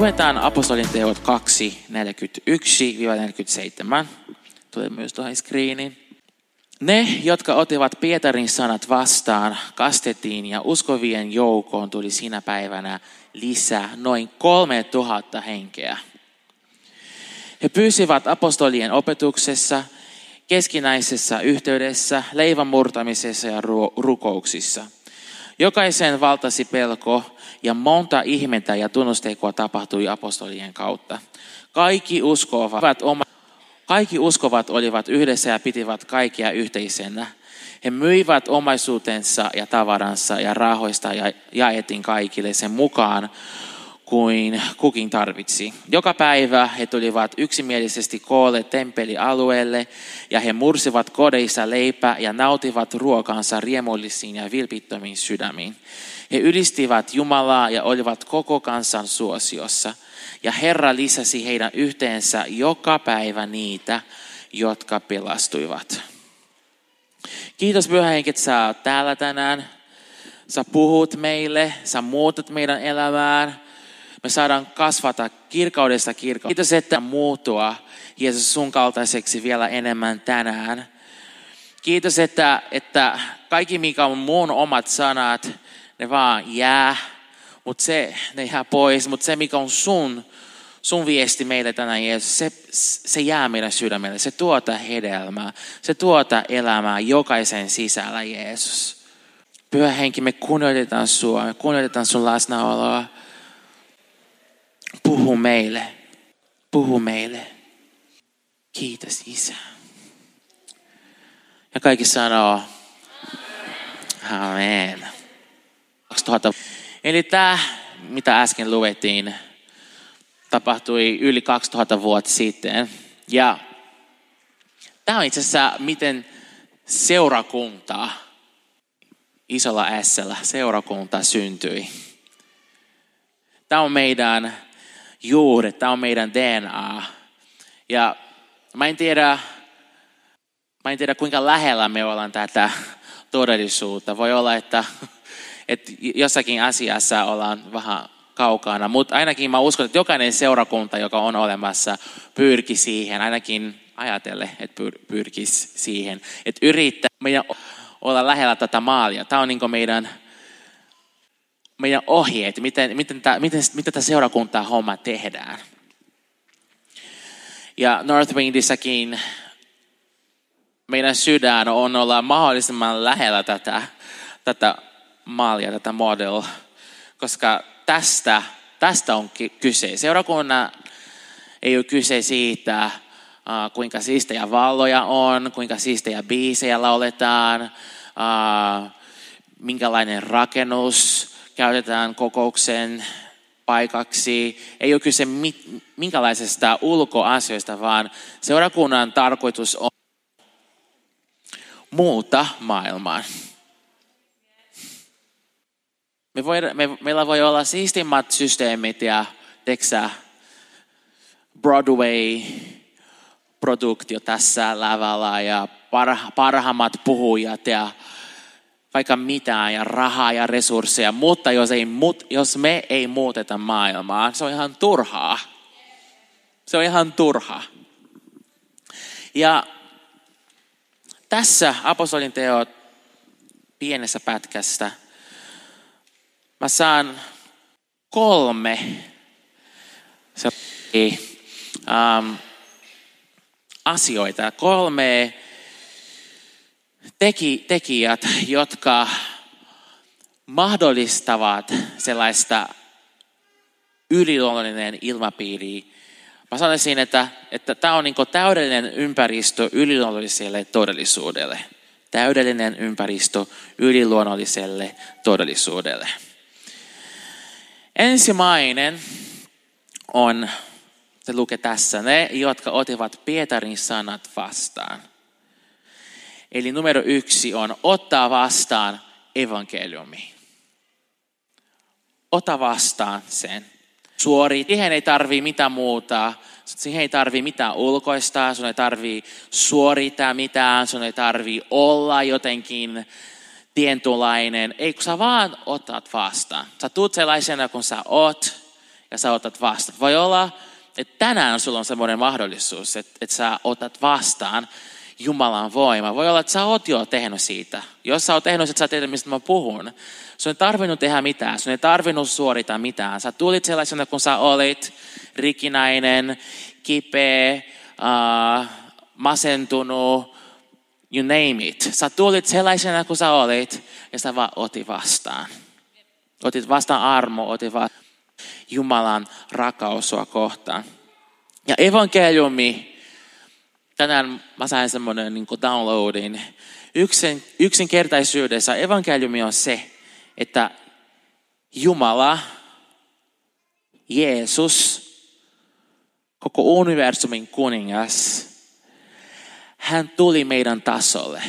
Luetaan apostolin teot 2, 41-47. Tulee myös tuohon screeniin. Ne, jotka otivat Pietarin sanat vastaan, kastettiin ja uskovien joukoon tuli sinä päivänä lisää noin kolme tuhatta henkeä. He pyysivät apostolien opetuksessa, keskinäisessä yhteydessä, leivän murtamisessa ja rukouksissa. Jokaisen valtasi pelko ja monta ihmettä ja tunnustekoa tapahtui apostolien kautta. Kaikki uskovat, oma, kaikki uskovat olivat yhdessä ja pitivät kaikkia yhteisenä. He myivät omaisuutensa ja tavaransa ja rahoista ja jaettiin kaikille sen mukaan, kuin kukin tarvitsi. Joka päivä he tulivat yksimielisesti koolle temppelialueelle ja he mursivat kodeissa leipää ja nautivat ruokansa riemullisiin ja vilpittömiin sydämiin. He ylistivät Jumalaa ja olivat koko kansan suosiossa. Ja Herra lisäsi heidän yhteensä joka päivä niitä, jotka pelastuivat. Kiitos Pyhä Henki, että sä oot täällä tänään. Sä puhut meille, sä muutat meidän elämään me saadaan kasvata kirkaudesta kirkauteen. Kiitos, että muuttua Jeesus sun kaltaiseksi vielä enemmän tänään. Kiitos, että, että kaikki mikä on mun omat sanat, ne vaan jää, mutta se, ne jää pois, mutta se mikä on sun, sun viesti meille tänään Jeesus, se, se jää meidän sydämelle, se tuota hedelmää, se tuota elämää jokaisen sisällä Jeesus. Pyhä henki, me kunnioitetaan sua, me kunnioitetaan sun läsnäoloa. Puhu meille. Puhu meille. Kiitos Isä. Ja kaikki sanoo, Amen. 2000. Eli tämä, mitä äsken luettiin, tapahtui yli 2000 vuotta sitten. Ja tämä on itse asiassa, miten seurakunta, isolla s seurakunta syntyi. Tämä on meidän juuret, tämä on meidän DNA. Ja mä en tiedä, mä en tiedä kuinka lähellä me ollaan tätä todellisuutta. Voi olla, että, että jossakin asiassa ollaan vähän kaukana, mutta ainakin mä uskon, että jokainen seurakunta, joka on olemassa, pyrki siihen, ainakin ajatelle, että pyr- pyrkisi siihen, että yrittää meidän olla lähellä tätä maalia. Tämä on niin meidän meidän ohjeet, miten, miten, tämä, miten, miten tämä seurakuntaa homma tehdään. Ja Northwindissakin meidän sydän on olla mahdollisimman lähellä tätä, tätä maalia, tätä model, koska tästä, tästä on kyse. Seurakunnan ei ole kyse siitä, kuinka siistejä valloja on, kuinka siistejä biisejä lauletaan, minkälainen rakennus, käytetään kokouksen paikaksi. Ei ole kyse minkälaisesta ulkoasioista, vaan seurakunnan tarkoitus on muuta maailmaa. Me me, meillä voi olla siistimmät systeemit ja teksä, Broadway-produktio tässä lavalla ja parha, parhaimmat puhujat ja vaikka mitään ja rahaa ja resursseja, mutta jos, ei, jos me ei muuteta maailmaa, se on ihan turhaa. Se on ihan turhaa. Ja tässä apostolin teot pienessä pätkästä mä saan kolme um, asioita, kolme teki, tekijät, jotka mahdollistavat sellaista yliluonnollinen ilmapiiri. Mä sanoisin, että, että tämä on niin täydellinen ympäristö yliluonnolliselle todellisuudelle. Täydellinen ympäristö yliluonnolliselle todellisuudelle. Ensimmäinen on Se lukee tässä, ne, jotka otivat Pietarin sanat vastaan. Eli numero yksi on ottaa vastaan evankeliumi. Ota vastaan sen. Suori. Siihen ei tarvii mitään muuta. Siihen ei tarvii mitään ulkoista. Sun ei tarvii suorittaa mitään. Sun ei tarvii olla jotenkin tientulainen. Ei, kun sä vaan otat vastaan. Sä tuut sellaisena kun sä oot ja sä otat vastaan. Voi olla, että tänään sulla on semmoinen mahdollisuus, että, että sä otat vastaan Jumalan voima. Voi olla, että sä oot jo tehnyt siitä. Jos sä oot tehnyt, että sä tiedät, mistä mä puhun. Sun ei tarvinnut tehdä mitään, sun ei tarvinnut suorita mitään. Sä tulit sellaisena, kun sä olit rikinäinen, kipeä, uh, masentunut, you name it. Sä tulit sellaisena, kun sä olit, ja sä vaan otit vastaan. Otit vastaan armo, otit vastaan Jumalan rakkaus sua kohtaan. Ja evankeliumi, tänään mä sain semmoinen niin downloadin. Yksin, yksinkertaisuudessa evankeliumi on se, että Jumala, Jeesus, koko universumin kuningas, hän tuli meidän tasolle.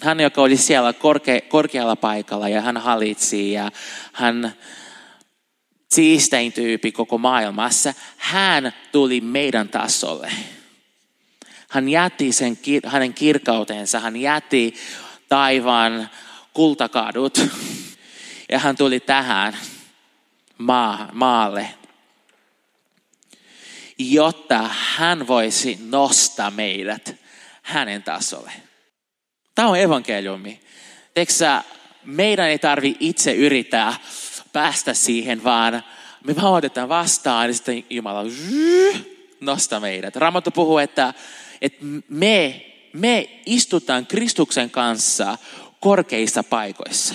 Hän, joka oli siellä korke, korkealla paikalla ja hän hallitsi ja hän siistein tyyppi koko maailmassa, hän tuli meidän tasolle. Hän jätti sen, hänen kirkautensa, hän jätti taivaan kultakadut ja hän tuli tähän maa, maalle, jotta hän voisi nostaa meidät hänen tasolle. Tämä on evankeliumi. Teksä, meidän ei tarvi itse yrittää päästä siihen, vaan me vaan otetaan vastaan ja sitten Jumala nostaa meidät. Raamattu puhuu, että, että me, me istutaan Kristuksen kanssa korkeissa paikoissa.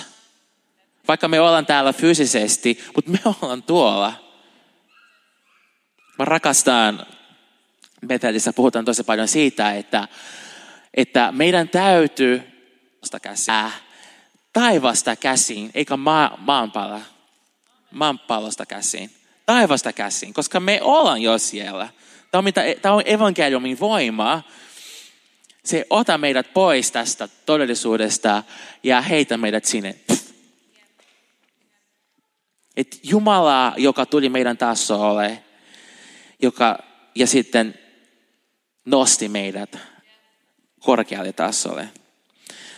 Vaikka me ollaan täällä fyysisesti, mutta me ollaan tuolla. Mä rakastan, Bethelissä puhutaan tosi paljon siitä, että, että meidän täytyy käsiin, taivasta käsiin, eikä maa, maanpala, maanpallosta käsiin. Taivasta käsiin, koska me ollaan jo siellä. Tämä on, on evankeliumin voima. Se ota meidät pois tästä todellisuudesta ja heitä meidät sinne. Et Jumala, joka tuli meidän tasolle, joka, ja sitten nosti meidät korkealle tasolle.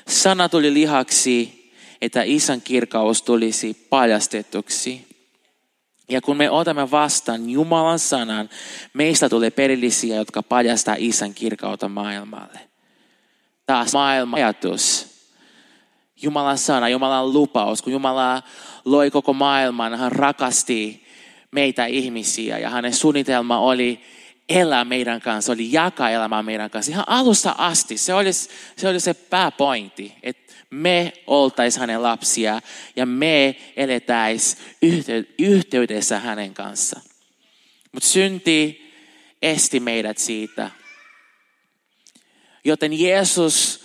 Sana tuli lihaksi, että isän kirkaus tulisi paljastetuksi. Ja kun me otamme vastaan Jumalan sanan, meistä tulee perillisiä, jotka paljastaa isän kirkautta maailmalle. Taas maailman ajatus. Jumalan sana, Jumalan lupaus, kun Jumala loi koko maailman, hän rakasti meitä ihmisiä ja hänen suunnitelma oli elää meidän kanssa, oli jakaa elämää meidän kanssa. Ihan alusta asti se oli se, oli se pääpointti, että me oltaisiin hänen lapsia ja me eletäis yhteydessä hänen kanssa. Mutta synti esti meidät siitä. Joten Jeesus,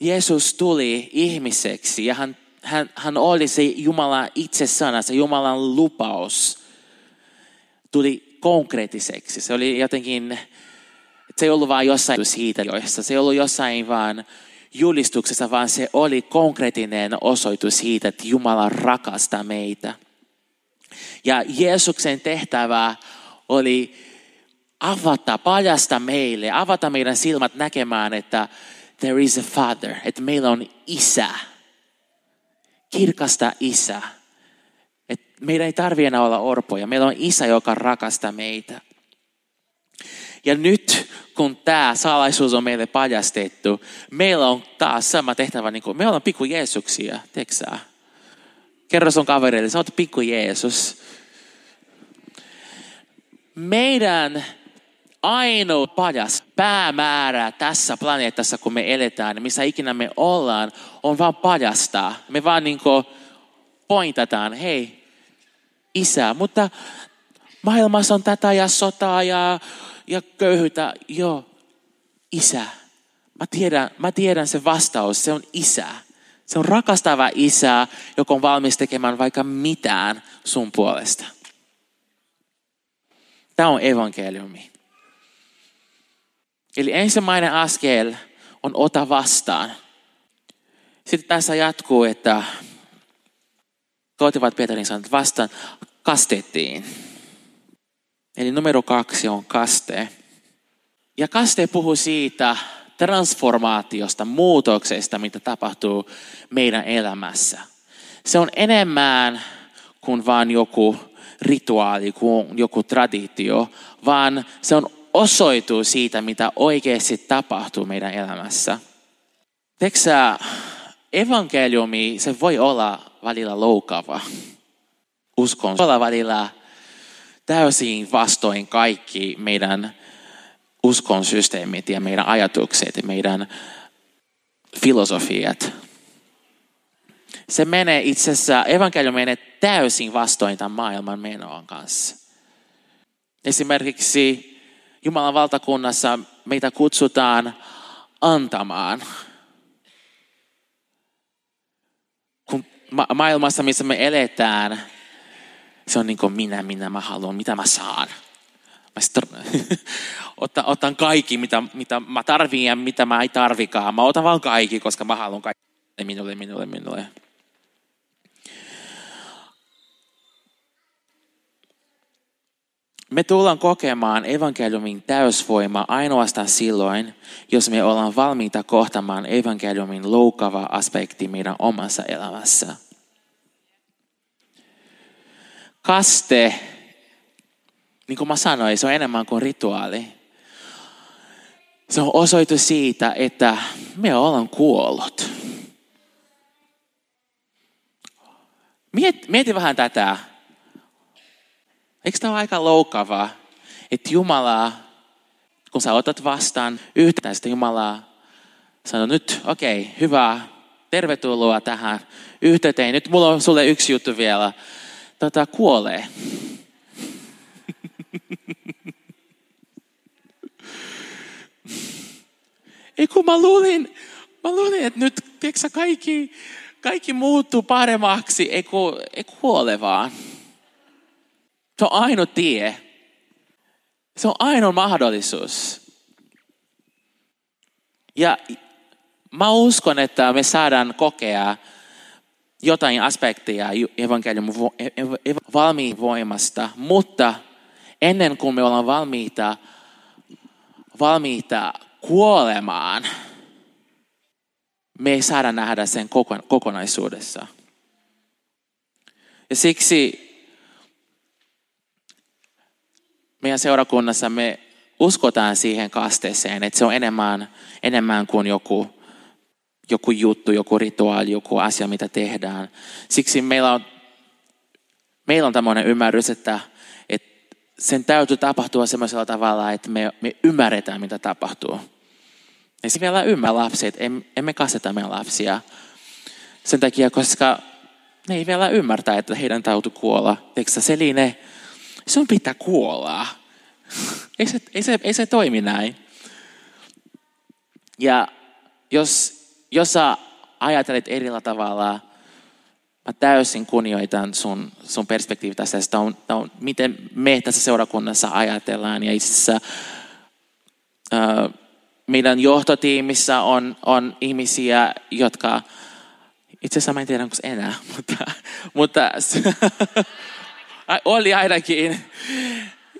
Jeesus tuli ihmiseksi ja hän, hän, hän oli se Jumala itse sana, se Jumalan lupaus. Tuli konkreettiseksi. Se oli jotenkin, se ei ollut vain jossain siitä, se ei ollut jossain vaan julistuksessa, vaan se oli konkreettinen osoitus siitä, että Jumala rakastaa meitä. Ja Jeesuksen tehtävä oli avata, paljasta meille, avata meidän silmät näkemään, että there is a father, että meillä on isä, kirkasta isä meidän ei tarvitse enää olla orpoja. Meillä on isä, joka rakastaa meitä. Ja nyt, kun tämä salaisuus on meille paljastettu, meillä on taas sama tehtävä, niin kuin, me ollaan pikku Jeesuksia, teksää. Kerro sun kaverille, sä oot pikku Jeesus. Meidän ainoa pajas päämäärä tässä planeetassa, kun me eletään, missä ikinä me ollaan, on vaan paljastaa. Me vaan niin pointataan, hei, isä, mutta maailmassa on tätä ja sotaa ja, ja köyhyyttä. Joo, isä. Mä tiedän, mä tiedän se vastaus, se on isä. Se on rakastava isä, joka on valmis tekemään vaikka mitään sun puolesta. Tämä on evankeliumi. Eli ensimmäinen askel on ota vastaan. Sitten tässä jatkuu, että kotivat Pietarin sanat vastaan kastettiin. Eli numero kaksi on kaste. Ja kaste puhuu siitä transformaatiosta, muutoksesta, mitä tapahtuu meidän elämässä. Se on enemmän kuin vain joku rituaali, kuin joku traditio, vaan se on osoitus siitä, mitä oikeasti tapahtuu meidän elämässä. Teksä, evankeliumi, se voi olla välillä loukava. Uskon, voi olla välillä täysin vastoin kaikki meidän uskon systeemit ja meidän ajatukset ja meidän filosofiat. Se menee itse asiassa, evankeliumi menee täysin vastoin tämän maailman menoon kanssa. Esimerkiksi Jumalan valtakunnassa meitä kutsutaan antamaan. Kun ma- maailmassa, missä me eletään, se on niin kuin minä, minä mä haluan, mitä mä saan. Mä otan, otan kaikki, mitä, mitä mä tarvitsen ja mitä mä ei tarvikaan. Mä otan vaan kaikki, koska mä haluan kaikki minulle, minulle, minulle. Me tullaan kokemaan evankeliumin täysvoima ainoastaan silloin, jos me ollaan valmiita kohtamaan evankeliumin loukava aspekti meidän omassa elämässä. Kaste, niin kuin mä sanoin, se on enemmän kuin rituaali. Se on osoitus siitä, että me ollaan kuollut. Mieti, mieti vähän tätä. Eikö tämä ole aika loukavaa, että Jumala, kun sä otat vastaan yhtä sitä Jumalaa, sanoo nyt, okei, okay, hyvä, tervetuloa tähän yhteyteen. Nyt mulla on sulle yksi juttu vielä. Tota, kuolee. Ei kun mä luulin, mä luulin, että nyt tiiäksä, kaikki, kaikki muuttuu paremmaksi, ei, ku, ei kuole vaan. Se on ainoa tie. Se on ainoa mahdollisuus. Ja mä uskon, että me saadaan kokea jotain aspekteja evankeliumin valmiin voimasta, mutta ennen kuin me ollaan valmiita, valmiita kuolemaan, me ei saada nähdä sen kokonaisuudessa. Ja siksi meidän seurakunnassa me uskotaan siihen kasteeseen, että se on enemmän, enemmän kuin joku, joku juttu, joku rituaali, joku asia, mitä tehdään. Siksi meillä on, meillä on tämmöinen ymmärrys, että, että sen täytyy tapahtua sellaisella tavalla, että me, me ymmärretään, mitä tapahtuu. Ja se vielä ymmärrä lapset, emme kasteta meidän lapsia sen takia, koska ne ei vielä ymmärtää, että heidän täytyy kuolla. Eikö Seline, sun pitää kuolla. Ei se, ei se, ei se toimi näin. Ja jos, jos sä ajattelet erillä tavalla, mä täysin kunnioitan sun, sun perspektiivi tässä. Tämä on, tämä on, miten me tässä seurakunnassa ajatellaan. Ja itse asiassa, äh, meidän johtotiimissä on, on ihmisiä, jotka, itse asiassa mä en tiedä, onko enää, mutta, mutta oli ainakin,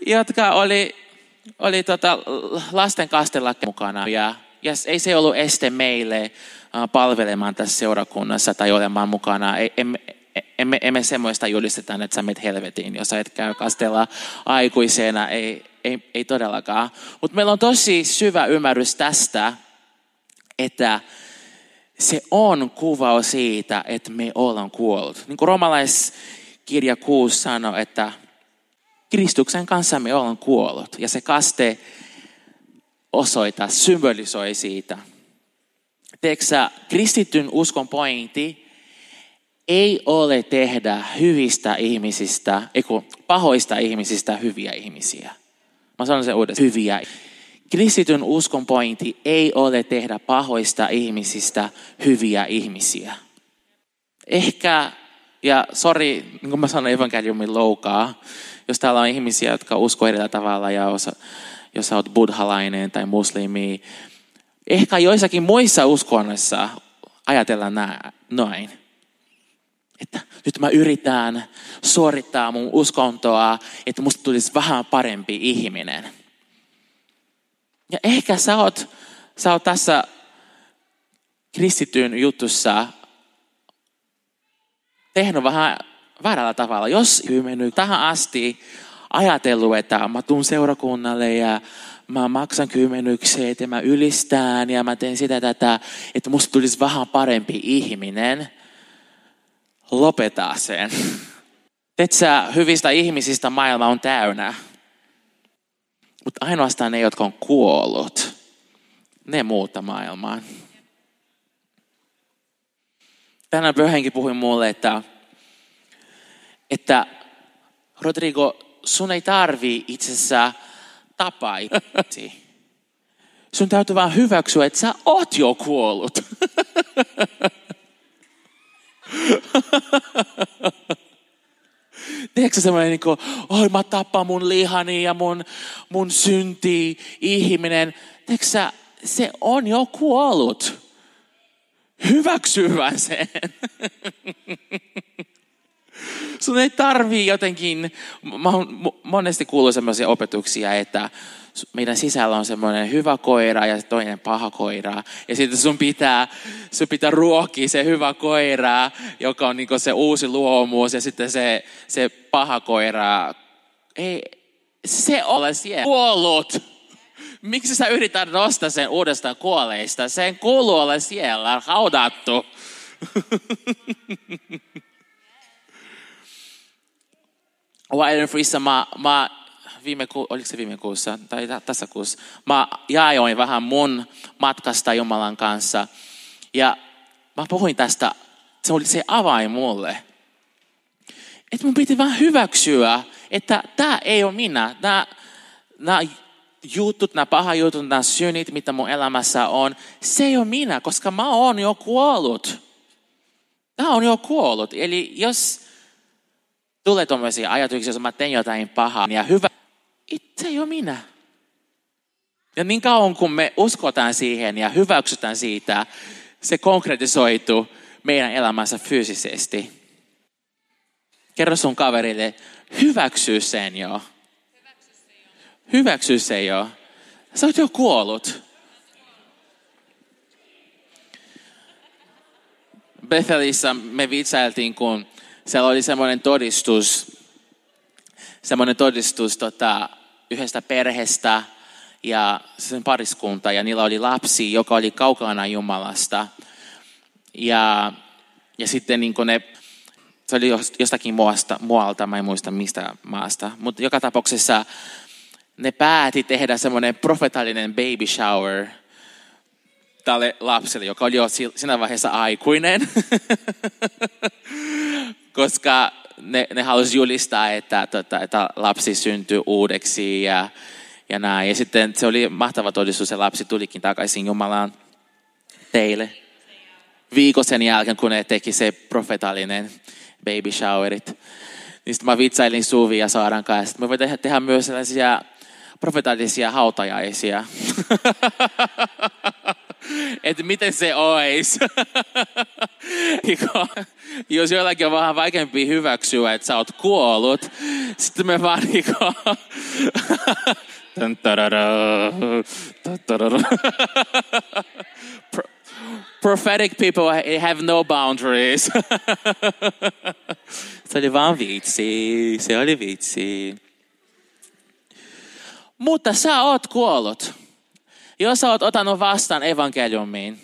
jotka oli, oli tota lasten kastella mukana. Ja, ja ei se ollut este meille palvelemaan tässä seurakunnassa tai olemaan mukana. Emme, emme, emme semmoista julisteta, että sä menet helvetiin, jos sä et käy kastella aikuisena. Ei, ei, ei todellakaan. Mutta meillä on tosi syvä ymmärrys tästä, että se on kuvaus siitä, että me ollaan kuollut. Niin kuin romalaiskirja 6 sanoi, että Kristuksen kanssa me ollaan kuollut. Ja se kaste osoita, symbolisoi siitä. Teeksä, kristityn uskon pointti ei ole tehdä hyvistä ihmisistä, eiku, pahoista ihmisistä hyviä ihmisiä. Mä sanon sen uudestaan. Hyviä. Kristityn uskon pointti ei ole tehdä pahoista ihmisistä hyviä ihmisiä. Ehkä Ja sori, niin kuin mä sanoin, evankeliumin loukaa. Jos täällä on ihmisiä, jotka uskoo eri tavalla ja osa, jos sä oot buddhalainen tai muslimi, ehkä joissakin muissa uskonnoissa ajatellaan näin. Että nyt mä yritän suorittaa mun uskontoa, että musta tulisi vähän parempi ihminen. Ja ehkä sä oot, sä oot tässä kristityn jutussa tehnyt vähän väärällä tavalla. Jos mennyt tähän asti ajatellut, että mä tuun seurakunnalle ja mä maksan kymmenykset ja mä ylistään ja mä teen sitä tätä, että musta tulisi vähän parempi ihminen. Lopeta sen. sä, hyvistä ihmisistä maailma on täynnä. Mutta ainoastaan ne, jotka on kuollut, ne muuttaa maailmaa. Tänään Pöhenki puhui mulle, että, että Rodrigo, sun ei tarvi itse asiassa tapaa Sun täytyy vaan hyväksyä, että sä oot jo kuollut. Tiedätkö semmoinen, niin kuin, oi mä tappaan mun lihani ja mun, mun synti ihminen. Tiedätkö se on jo kuollut. Hyväksyvä sen. Sun ei tarvii jotenkin, mä oon monesti kuullut sellaisia opetuksia, että meidän sisällä on semmoinen hyvä koira ja toinen paha koira. Ja sitten sun pitää, sun pitää ruokkia se hyvä koira, joka on niinku se uusi luomuus. Ja sitten se, se paha koira, ei, se ole siellä kuollut. Miksi sä yrität nostaa sen uudestaan kuoleista? Sen kuuluu olla siellä, haudattu. Wild Freessa mä, mä viime ku, oliko se viime kuussa tai tässä kuussa, mä jaoin vähän mun matkasta Jumalan kanssa. Ja mä puhuin tästä, se oli se avain mulle. Että mun piti vähän hyväksyä, että tämä ei ole minä. Nämä jutut, nämä paha jutut, nämä synit, mitä mun elämässä on, se ei ole minä, koska mä oon jo kuollut. Tämä on jo kuollut. Eli jos tulee tuommoisia ajatuksia, että mä teen jotain pahaa ja hyvä, itse ole minä. Ja niin kauan kun me uskotaan siihen ja hyväksytään siitä, se konkretisoituu meidän elämässä fyysisesti. Kerro sun kaverille, hyväksy sen jo. Hyväksy se jo. Sä oot jo kuollut. Bethelissa me vitsailtiin, kun siellä oli semmoinen todistus, semmoinen todistus tota, yhdestä perheestä ja sen pariskunta ja niillä oli lapsi, joka oli kaukana Jumalasta. Ja, ja sitten niin ne, se oli jostakin muualta, muualta, mä en muista mistä maasta, mutta joka tapauksessa ne päätti tehdä semmoinen profetallinen baby shower tälle lapselle, joka oli jo siinä vaiheessa aikuinen. Koska ne, ne halusivat julistaa, että, että, että lapsi syntyi uudeksi ja, ja näin. Ja sitten se oli mahtava todistus, ja lapsi tulikin takaisin Jumalaan teille. Viikon sen jälkeen, kun ne teki se profetallinen baby showerit. Niin sitten mä vitsailin Suvi ja Saaran kanssa, että me voimme tehdä myös sellaisia profetallisia hautajaisia. että miten se olisi. Jos jollakin on vähän vaikeampi hyväksyä, että sä oot kuollut, sitten me vaan niinku... Prophetic people have no boundaries. se oli vaan vitsi, se oli vitsi. Mutta sä oot kuollut. Jos sä oot ottanut vastaan evankeliumiin,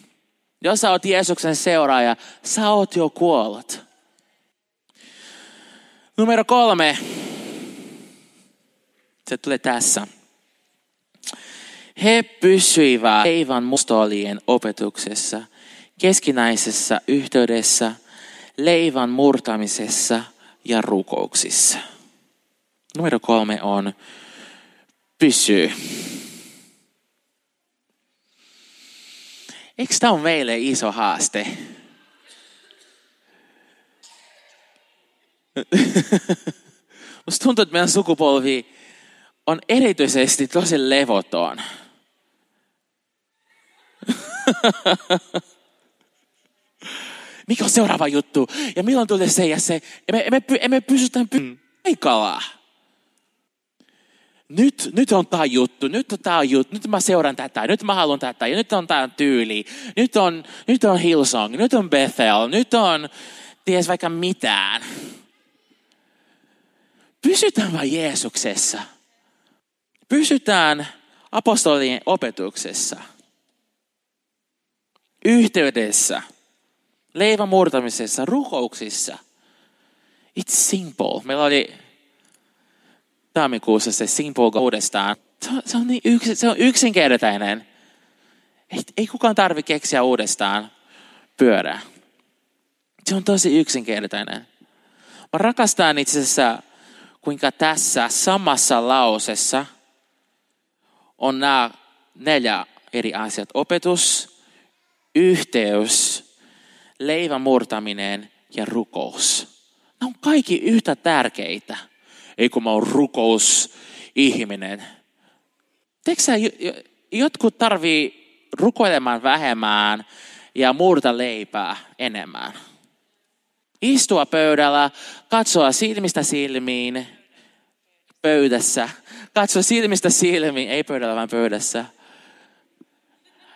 jos sä oot Jeesuksen seuraaja, sä oot jo kuollut. Numero kolme. Se tulee tässä. He pysyivät leivän mustolien opetuksessa, keskinäisessä yhteydessä, leivän murtamisessa ja rukouksissa. Numero kolme on pysyy. Eikö tämä ole meille iso haaste? Musta tuntuu, että meidän sukupolvi on erityisesti tosi levoton. Mikä on seuraava juttu? Ja milloin tulee se ja se? Emme, emme, emme pysytä py- paikalla. Nyt, nyt on tämä juttu, nyt on tämä juttu, nyt mä seuraan tätä, nyt mä haluan tätä, ja nyt on tämä tyyli, nyt on, nyt on Hillsong, nyt on Bethel, nyt on ties vaikka mitään. Pysytään vain Jeesuksessa. Pysytään apostolien opetuksessa. Yhteydessä. Leivän murtamisessa, rukouksissa. It's simple. Meillä oli tammikuussa se simple uudestaan. Se on, se on, niin yks, se on yksinkertainen. Ei, ei kukaan tarvi keksiä uudestaan pyörää. Se on tosi yksinkertainen. Mä rakastan itse asiassa, kuinka tässä samassa lausessa on nämä neljä eri asiat. Opetus, yhteys, leivän murtaminen ja rukous. Nämä on kaikki yhtä tärkeitä. Ei kun mä oon rukousihminen. Tiedätkö sä, jotkut tarvii rukoilemaan vähemmän ja murta leipää enemmän. Istua pöydällä, katsoa silmistä silmiin, pöydässä. Katsoa silmistä silmiin, ei pöydällä vaan pöydässä.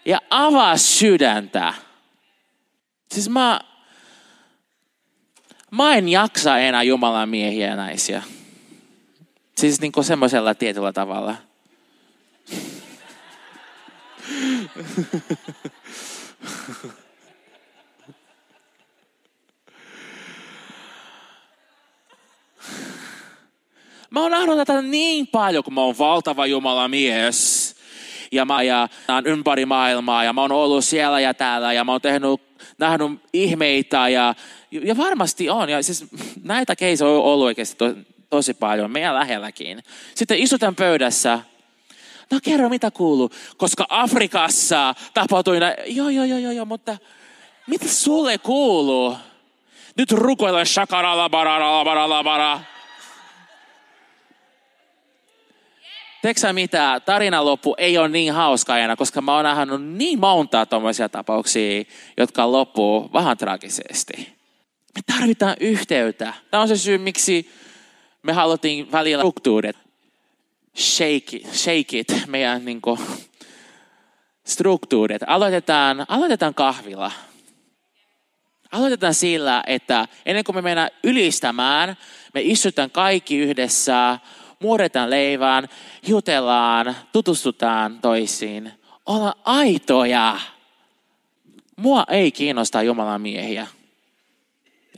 Ja avaa sydäntä. Siis mä, mä en jaksa enää Jumalan miehiä ja naisia. Siis niin kuin semmoisella tietyllä tavalla. Mä oon nähnyt tätä niin paljon, kun mä oon valtava Jumala mies. Ja mä ja oon ympäri maailmaa ja mä oon ollut siellä ja täällä ja mä oon tehnyt, nähnyt ihmeitä ja, ja varmasti on. Ja siis näitä keisä on ollut oikeasti to, tosi paljon, meidän lähelläkin. Sitten istutaan pöydässä. No kerro mitä kuuluu, koska Afrikassa tapahtui näin. Joo, joo, joo, joo, mutta mitä sulle kuuluu? Nyt rukoile shakarala barala barala bara. Tiedätkö mitä, tarinan loppu ei ole niin hauska aina, koska mä oon nähnyt niin monta tuommoisia tapauksia, jotka loppuu vähän tragisesti. Me tarvitaan yhteyttä. Tämä on se syy, miksi me haluttiin välillä struktuurit. Shake shake it meidän niin kuin, struktuurit. Aloitetaan, aloitetaan kahvilla. Aloitetaan sillä, että ennen kuin me mennään ylistämään, me istutaan kaikki yhdessä, muoretaan leivään, jutellaan, tutustutaan toisiin. Olla aitoja. Mua ei kiinnosta Jumalan miehiä.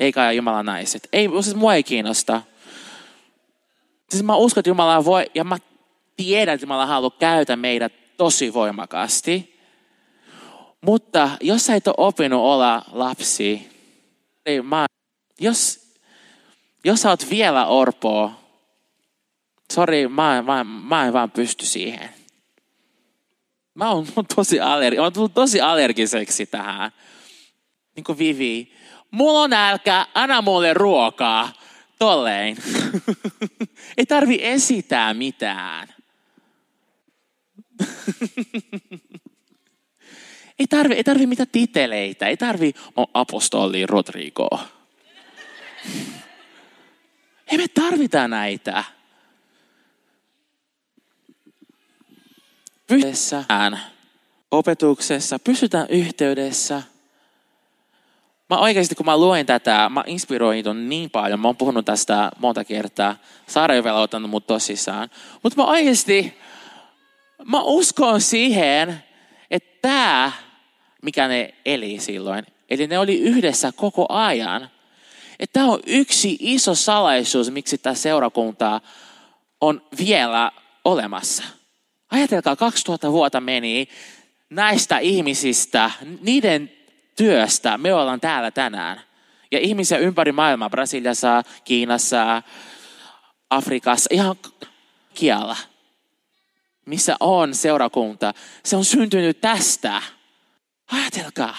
Eikä Jumalan naiset. Ei, siis mua ei kiinnosta. Siis mä uskon, että Jumala voi, ja mä tiedän, että Jumala haluaa käytä meidät tosi voimakkaasti. Mutta jos sä et ole oppinut olla lapsi, niin mä, jos, jos sä oot vielä orpoa, Sori, mä, mä, mä en vaan pysty siihen. Mä oon tosi, allergi, mä oon tullut tosi allergiseksi tähän. Niin kuin Vivi. Mulla on nälkä, anna mulle ruokaa. Tolleen. ei tarvi esitää mitään. ei tarvi, ei tarvi mitään titeleitä. Ei tarvi apostoli Rodrigo. ei me tarvita näitä. pysytään opetuksessa, pysytään yhteydessä. Mä oikeasti, kun mä luen tätä, mä inspiroidun niin paljon. Mä oon puhunut tästä monta kertaa. Saara ei vielä ottanut mut tosissaan. Mutta mä oikeasti, mä uskon siihen, että tämä, mikä ne eli silloin, eli ne oli yhdessä koko ajan, että tämä on yksi iso salaisuus, miksi tämä seurakunta on vielä olemassa. Ajatelkaa, 2000 vuotta meni näistä ihmisistä, niiden työstä me ollaan täällä tänään. Ja ihmisiä ympäri maailmaa, Brasiliassa, Kiinassa, Afrikassa, ihan kiellä, missä on seurakunta. Se on syntynyt tästä. Ajatelkaa.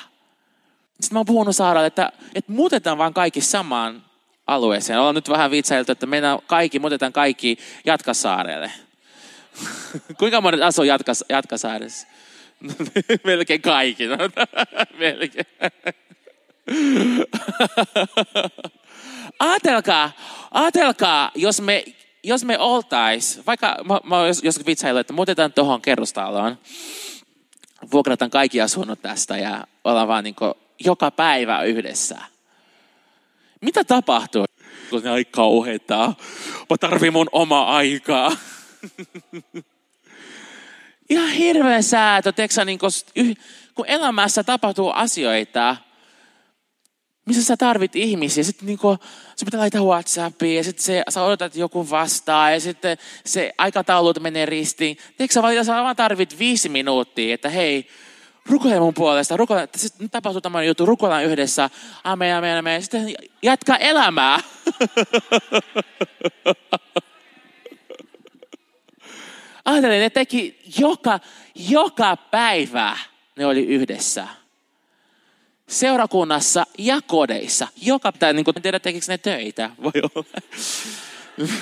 Sitten mä oon puhunut Saaralle, että, että muutetaan vaan kaikki samaan alueeseen. Ollaan nyt vähän vitsailtu, että mennään kaikki, muutetaan kaikki Jatkasaarelle. Kuinka monet asuu Jatkas, Jatkasaaressa? Melkein kaikki. Melkein. Aatelkaa, aatelkaa, jos me, jos me oltais, vaikka mä, mä jos, jos että muutetaan tuohon kerrostaloon, vuokrataan kaikki asunnot tästä ja ollaan vaan niin joka päivä yhdessä. Mitä tapahtuu? Kun ai kauheeta. Mä tarvin mun oma aikaa. Ihan hirveä säätö, teksä, niin kun, kun elämässä tapahtuu asioita, missä sä tarvit ihmisiä. Sitten niin kun, se pitää laittaa Whatsappia ja sitten se, sä odotat, että joku vastaa ja sitten se aikataulut menee ristiin. Tiedätkö sä, sä vaan tarvit viisi minuuttia, että hei, rukoile mun puolesta, rukoile, sitten tapahtuu tämmöinen juttu, rukoillaan yhdessä, amen, amen, amen, sitten jatka elämää. Ajattelin, ne teki joka, joka päivä, ne oli yhdessä. Seurakunnassa ja kodeissa. Joka päivä, niin kuin en tiedä, tekikö ne töitä. Voi olla.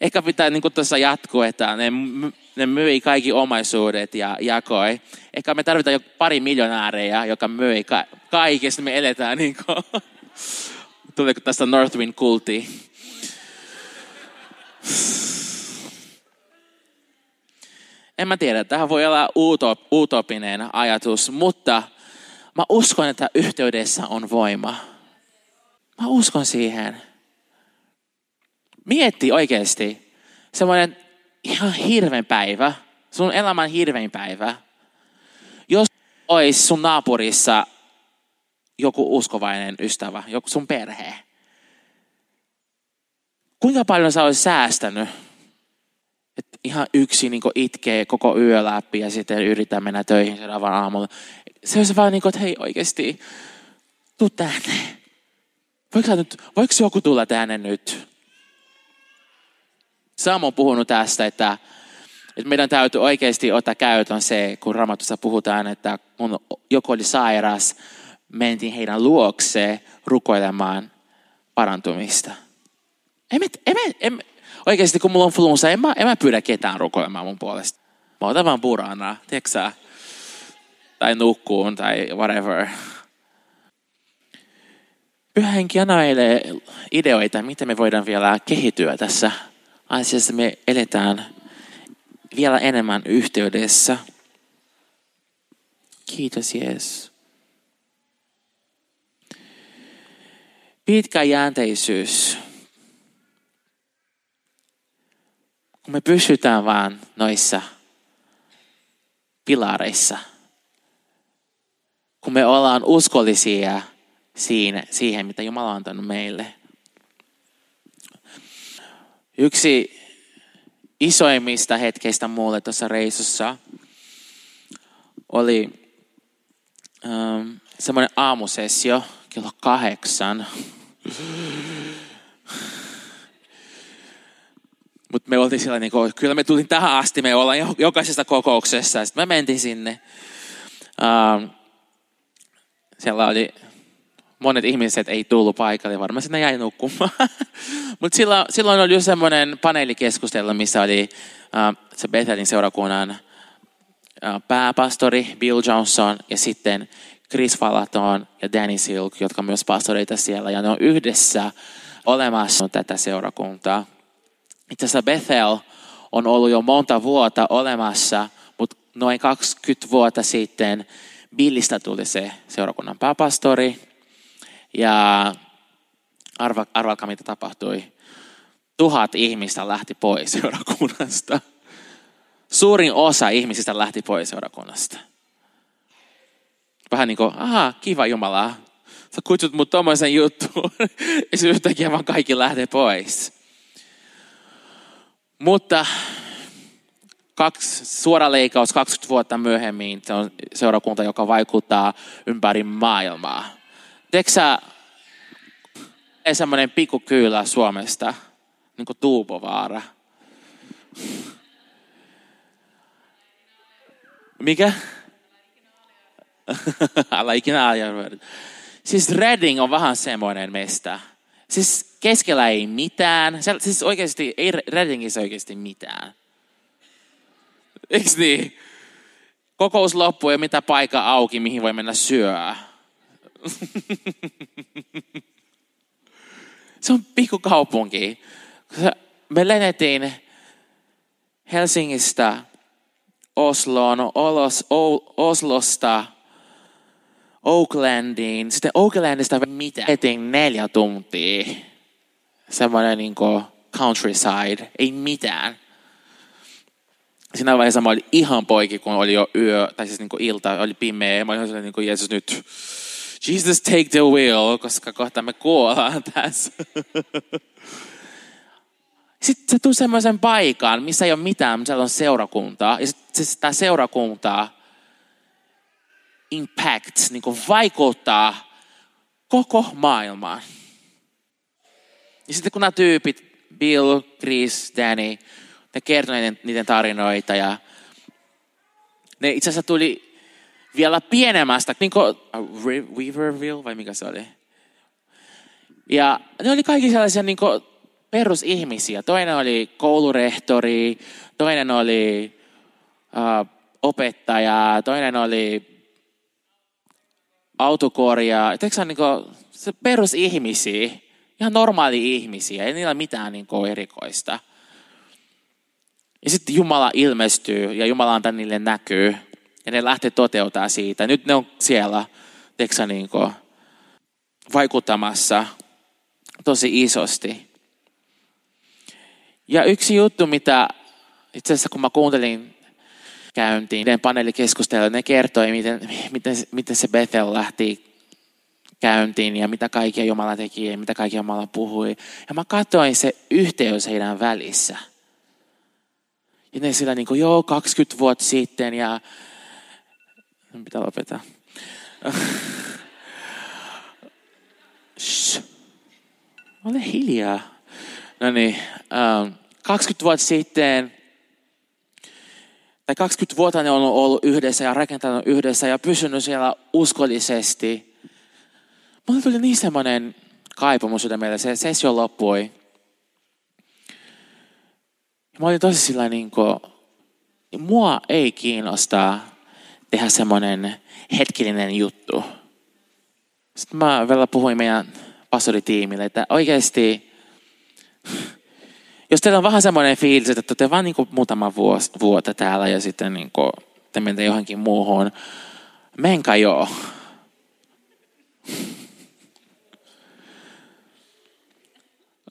Ehkä pitää niin tuossa jatkua, että ne, ne myi kaikki omaisuudet ja jakoi. Ehkä me tarvitaan jo pari miljonääreja, joka myi ka- kaikesta. Me eletään niin kuin, tuleeko tästä Northwind kulti. En mä tiedä, tähän voi olla utop, utopinen ajatus, mutta mä uskon, että yhteydessä on voima. Mä uskon siihen. Mietti oikeasti semmoinen ihan hirveän päivä, sun elämän hirveän päivä, jos olisi sun naapurissa joku uskovainen ystävä, joku sun perhe. Kuinka paljon sä olisit säästänyt? Ihan yksi niin itkee koko yö läpi ja sitten yrittää mennä töihin seuraavan aamulla. Se olisi vaan niin kuin, että hei oikeasti, tuu tänne. Voiko, nyt, voiko joku tulla tänne nyt? Saamo on puhunut tästä, että, että meidän täytyy oikeasti ottaa käytön se, kun Ramatussa puhutaan, että kun joku oli sairas, mentiin heidän luokse rukoilemaan parantumista. Emme, emme, emme, oikeasti kun mulla on flunsa, en mä, en mä pyydä ketään rukoilemaan mun puolesta. Mä otan vaan purana, tiedätkö Tai nukkuun tai whatever. Pyhä henki anna meille ideoita, miten me voidaan vielä kehittyä tässä asiassa me eletään vielä enemmän yhteydessä. Kiitos Jeesus. Pitkäjänteisyys. Kun me pysytään vaan noissa pilareissa. Kun me ollaan uskollisia siinä, siihen, mitä Jumala on antanut meille. Yksi isoimmista hetkeistä mulle tuossa reissussa oli ähm, semmoinen aamusessio kello kahdeksan. Mutta me oltiin siellä, niin kuin, kyllä me tulin tähän asti, me ollaan jokaisessa kokouksessa. Sitten me mentiin sinne. Ähm, siellä oli monet ihmiset ei tullut paikalle, varmasti ne jäi nukkumaan. Mutta silloin, silloin oli semmoinen paneelikeskustelu, missä oli uh, se Bethelin seurakunnan uh, pääpastori Bill Johnson ja sitten Chris Falaton ja Danny Silk, jotka myös pastoreita siellä. Ja ne on yhdessä olemassa tätä seurakuntaa. Itse asiassa Bethel on ollut jo monta vuotta olemassa, mutta noin 20 vuotta sitten Billistä tuli se seurakunnan pääpastori. Ja arva, arvakaa, mitä tapahtui. Tuhat ihmistä lähti pois seurakunnasta. Suurin osa ihmisistä lähti pois seurakunnasta. Vähän niin kuin, aha, kiva Jumala. Sä kutsut mut tuommoisen juttuun. ja yhtäkkiä vaan kaikki lähtee pois. Mutta kaksi, suora leikaus 20 vuotta myöhemmin, se on seurakunta, joka vaikuttaa ympäri maailmaa. Ei semmoinen pikkukyylä Suomesta, niin kuin Tuupovaara. Mikä? Älä ikinä. Siis Reading on vähän semmoinen mesta. Siis keskellä ei mitään. Siis oikeasti, ei Readingissä oikeasti mitään. Eikö niin? Kokous loppuu ja mitä paikka auki, mihin voi mennä syöä. Se on pikkukaupunki. Me lennettiin Helsingistä Osloon, Olos, Oslosta Oaklandiin. Sitten Oaklandista mitä? Etin neljä tuntia. Semmoinen niin countryside. Ei mitään. Siinä vaiheessa mä olin ihan poiki, kun oli jo yö, tai siis niin ilta, oli pimeä. Mä olin sellainen, niin kuin, Jeesus nyt, Jesus take the wheel, koska kohta me kuollaan tässä. Sitten se tuli semmoisen paikan, missä ei ole mitään, missä on seurakuntaa. Ja sitten sitä seurakuntaa impact, niin kuin vaikuttaa koko maailmaan. Ja sitten kun nämä tyypit, Bill, Chris, Danny, ne kertoi niiden, tarinoita ja ne itse asiassa tuli vielä pienemmästä, niin kuin Weaverville vai mikä se oli. Ja ne oli kaikki sellaisia niin kuin perusihmisiä. Toinen oli koulurehtori, toinen oli uh, opettaja, toinen oli autokorjaa. Tiedätkö on niin kuin, se perusihmisiä, ihan normaali ihmisiä, ei niillä mitään niin kuin erikoista. Ja sitten Jumala ilmestyy ja Jumala antaa niille näkyy. Ja ne lähtee toteuttaa siitä. Nyt ne on siellä, tiedätkö, niin kuin, vaikuttamassa tosi isosti. Ja yksi juttu, mitä itse asiassa kun mä kuuntelin käyntiin, ne paneelikeskustelua, ne kertoi, miten, miten, miten se Bethel lähti käyntiin ja mitä kaikkea Jumala teki ja mitä kaikkea Jumala puhui. Ja mä katsoin se yhteys heidän välissä. Ja ne sillä niin kuin, joo, 20 vuotta sitten ja... Pitää lopettaa. Ole hiljaa. No niin, um, 20 vuotta sitten, tai 20 vuotta ne on ollut yhdessä ja rakentanut yhdessä ja pysynyt siellä uskollisesti. Mulle tuli niin semmoinen kaipumus sydämellä, se sessio loppui. Ja mä olin tosi sillä niin kuin, mua ei kiinnosta tehdä semmoinen hetkellinen juttu. Sitten mä vielä puhuin meidän pastoritiimille, että oikeasti jos teillä on vähän semmoinen fiilis, että te vaan niin muutama vuosi, vuotta täällä ja sitten niin kuin, te menette johonkin muuhun, menkää joo.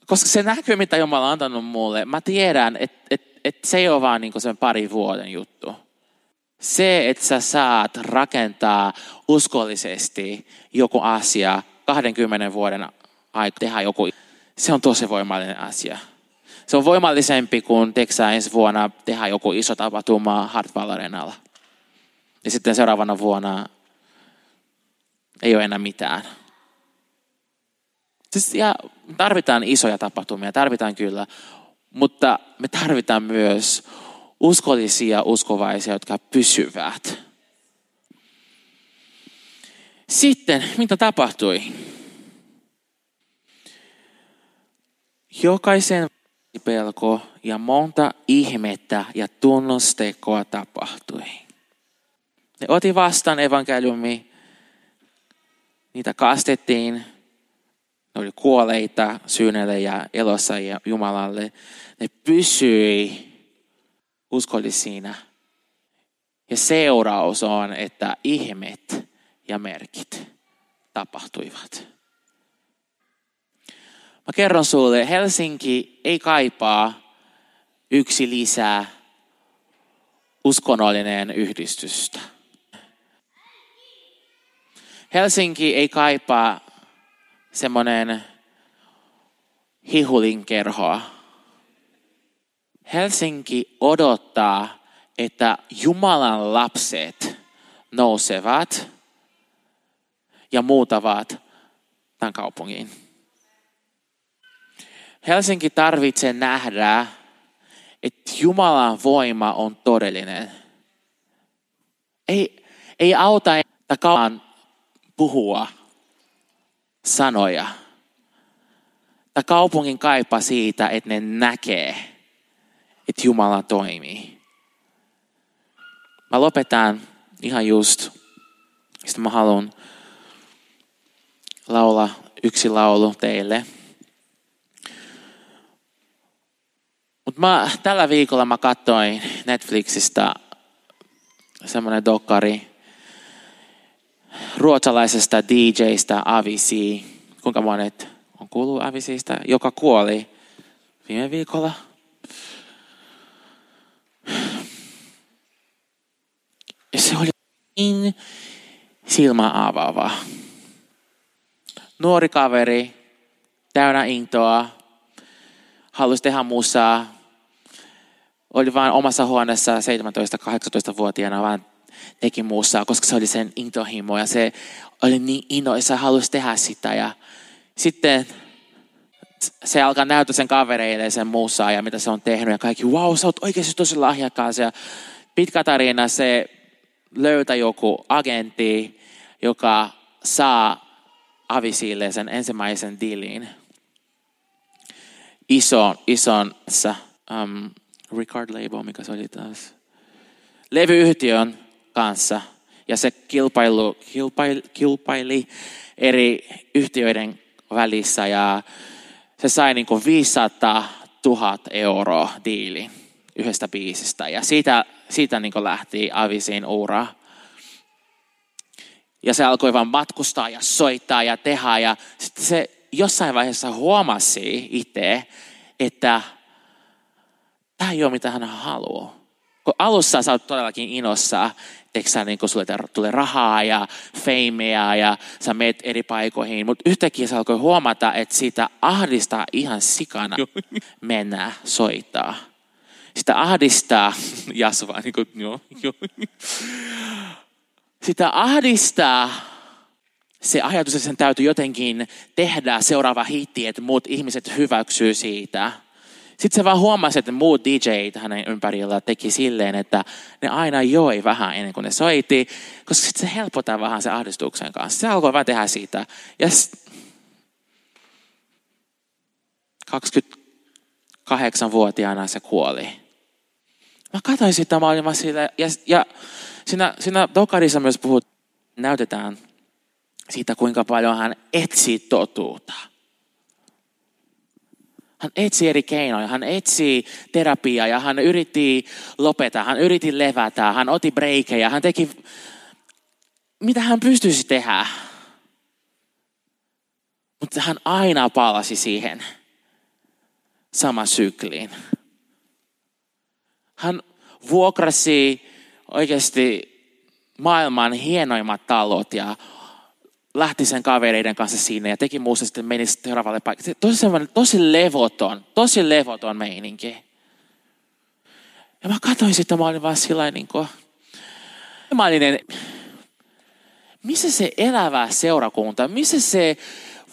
Koska se näkyy, mitä Jumala on antanut mulle. Mä tiedän, että et, et se ei ole vaan niin sen pari vuoden juttu. Se, että sä saat rakentaa uskollisesti joku asia 20 vuoden aikana, tehdä joku, se on tosi voimallinen asia. Se on voimallisempi kuin teksää ensi vuonna tehdä joku iso tapahtuma Hartwall Arenalla. Ja sitten seuraavana vuonna ei ole enää mitään. Siis, ja tarvitaan isoja tapahtumia, tarvitaan kyllä, mutta me tarvitaan myös uskollisia uskovaisia, jotka pysyvät. Sitten, mitä tapahtui? Jokaisen pelko ja monta ihmettä ja tunnustekoa tapahtui. Ne otti vastaan evankeliumi, niitä kastettiin, ne oli kuoleita syynelle ja elossa ja Jumalalle. Ne pysyi uskollisina. Ja seuraus on, että ihmet ja merkit tapahtuivat. Mä kerron sulle, Helsinki ei kaipaa yksi lisää uskonnollinen yhdistystä. Helsinki ei kaipaa semmoinen hihulinkerhoa. Helsinki odottaa, että Jumalan lapset nousevat ja muutavat tämän kaupungin. Helsinki tarvitsee nähdä, että Jumalan voima on todellinen. Ei, ei auta kauan puhua sanoja. Tai kaupungin kaipa siitä, että ne näkee, että Jumala toimii. Mä lopetan ihan just. Sitten mä haluan laulaa yksi laulu teille. Mutta mä, tällä viikolla mä katsoin Netflixistä semmoinen dokkari ruotsalaisesta DJstä Avisi. Kuinka monet on kuullut Avisista? Joka kuoli viime viikolla. Ja se oli niin silmä avaava. Nuori kaveri, täynnä intoa, halusi tehdä musaa. Oli vain omassa huoneessa 17-18-vuotiaana, vaan teki musaa, koska se oli sen intohimo ja se oli niin innoissa, halusi tehdä sitä. Ja sitten se alkaa näyttää sen kavereille sen musaa ja mitä se on tehnyt ja kaikki, wow, sä oot oikeasti tosi lahjakas. Ja pitkä tarina, se löytää joku agentti, joka saa Avisille sen ensimmäisen dilin. Ison, ison um, record label, mikä se oli taas, levyyhtiön kanssa. Ja se kilpailu, kilpaili, kilpaili eri yhtiöiden välissä ja se sai niin kuin 500 000 euroa diili yhdestä biisistä. Ja siitä, siitä niin kuin lähti Avisin ura. Ja se alkoi vain matkustaa ja soittaa ja tehdä. Ja sitten se jossain vaiheessa huomasi itse, että tämä ei ole mitä hän haluaa. Kun alussa sä oot todellakin inossa, sä, niin sulle tulee rahaa ja feimejä ja sä meet eri paikoihin, mutta yhtäkkiä sä alkoi huomata, että siitä ahdistaa ihan sikana mennä soittaa. Sitä ahdistaa, Jasva, niin kuin, joo, joo. Sitä ahdistaa se ajatus, että sen täytyy jotenkin tehdä seuraava hitti, että muut ihmiset hyväksyy siitä. Sitten se vaan huomasi, että muut DJt hänen ympärillä teki silleen, että ne aina joi vähän ennen kuin ne soiti, koska sitten se helpottaa vähän se ahdistuksen kanssa. Se alkoi vaan tehdä siitä. Ja 28-vuotiaana se kuoli. Mä katsoin sitä maailmaa sille, ja, ja siinä, siinä dokarissa myös puhut, näytetään siitä, kuinka paljon hän etsi totuutta. Hän etsi eri keinoja, hän etsi terapiaa ja hän yritti lopettaa, hän yritti levätä, hän otti breikejä, hän teki mitä hän pystyisi tehdä. Mutta hän aina palasi siihen samaan sykliin. Hän vuokrasi oikeasti maailman hienoimmat talot ja lähti sen kavereiden kanssa sinne ja teki muusta sitten meni seuraavalle paikalle. Tosi, tosi levoton, tosi levoton meininki. Ja mä katsoin sitä, mä olin vaan sillä niin kuin, mä olin, missä se elävä seurakunta, missä se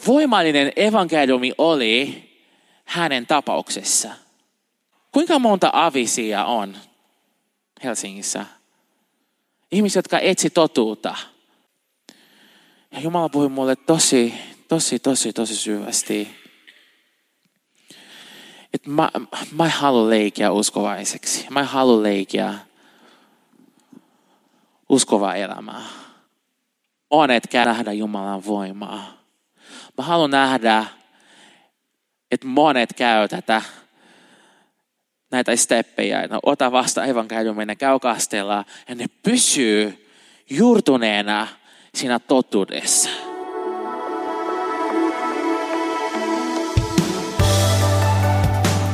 voimallinen evankeliumi oli hänen tapauksessa? Kuinka monta avisia on Helsingissä? Ihmiset, jotka etsi totuutta. Ja Jumala puhui mulle tosi, tosi, tosi, tosi syvästi. Että mä, mä en halua leikiä uskovaiseksi. Mä en halua leikiä uskovaa elämää. Monet käy nähdä Jumalan voimaa. Mä haluan nähdä, että monet käy tätä, näitä steppejä. No, ota vasta evankeliuminen, käy kastella ja ne pysyy juurtuneena siinä totuudessa.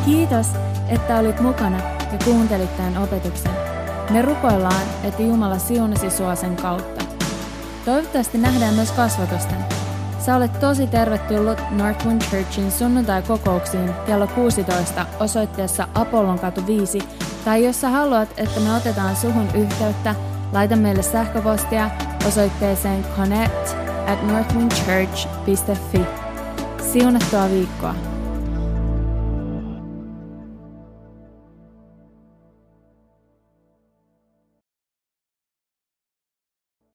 Kiitos, että olit mukana ja kuuntelit tämän opetuksen. Me rukoillaan, että Jumala siunasi sua sen kautta. Toivottavasti nähdään myös kasvatusten. Sä olet tosi tervetullut Northwind Churchin sunnuntai-kokouksiin kello 16 osoitteessa Apollon katu 5, tai jos sä haluat, että me otetaan suhun yhteyttä, laita meille sähköpostia osoitteeseen connect at northwindchurch.fi. Siunattua viikkoa!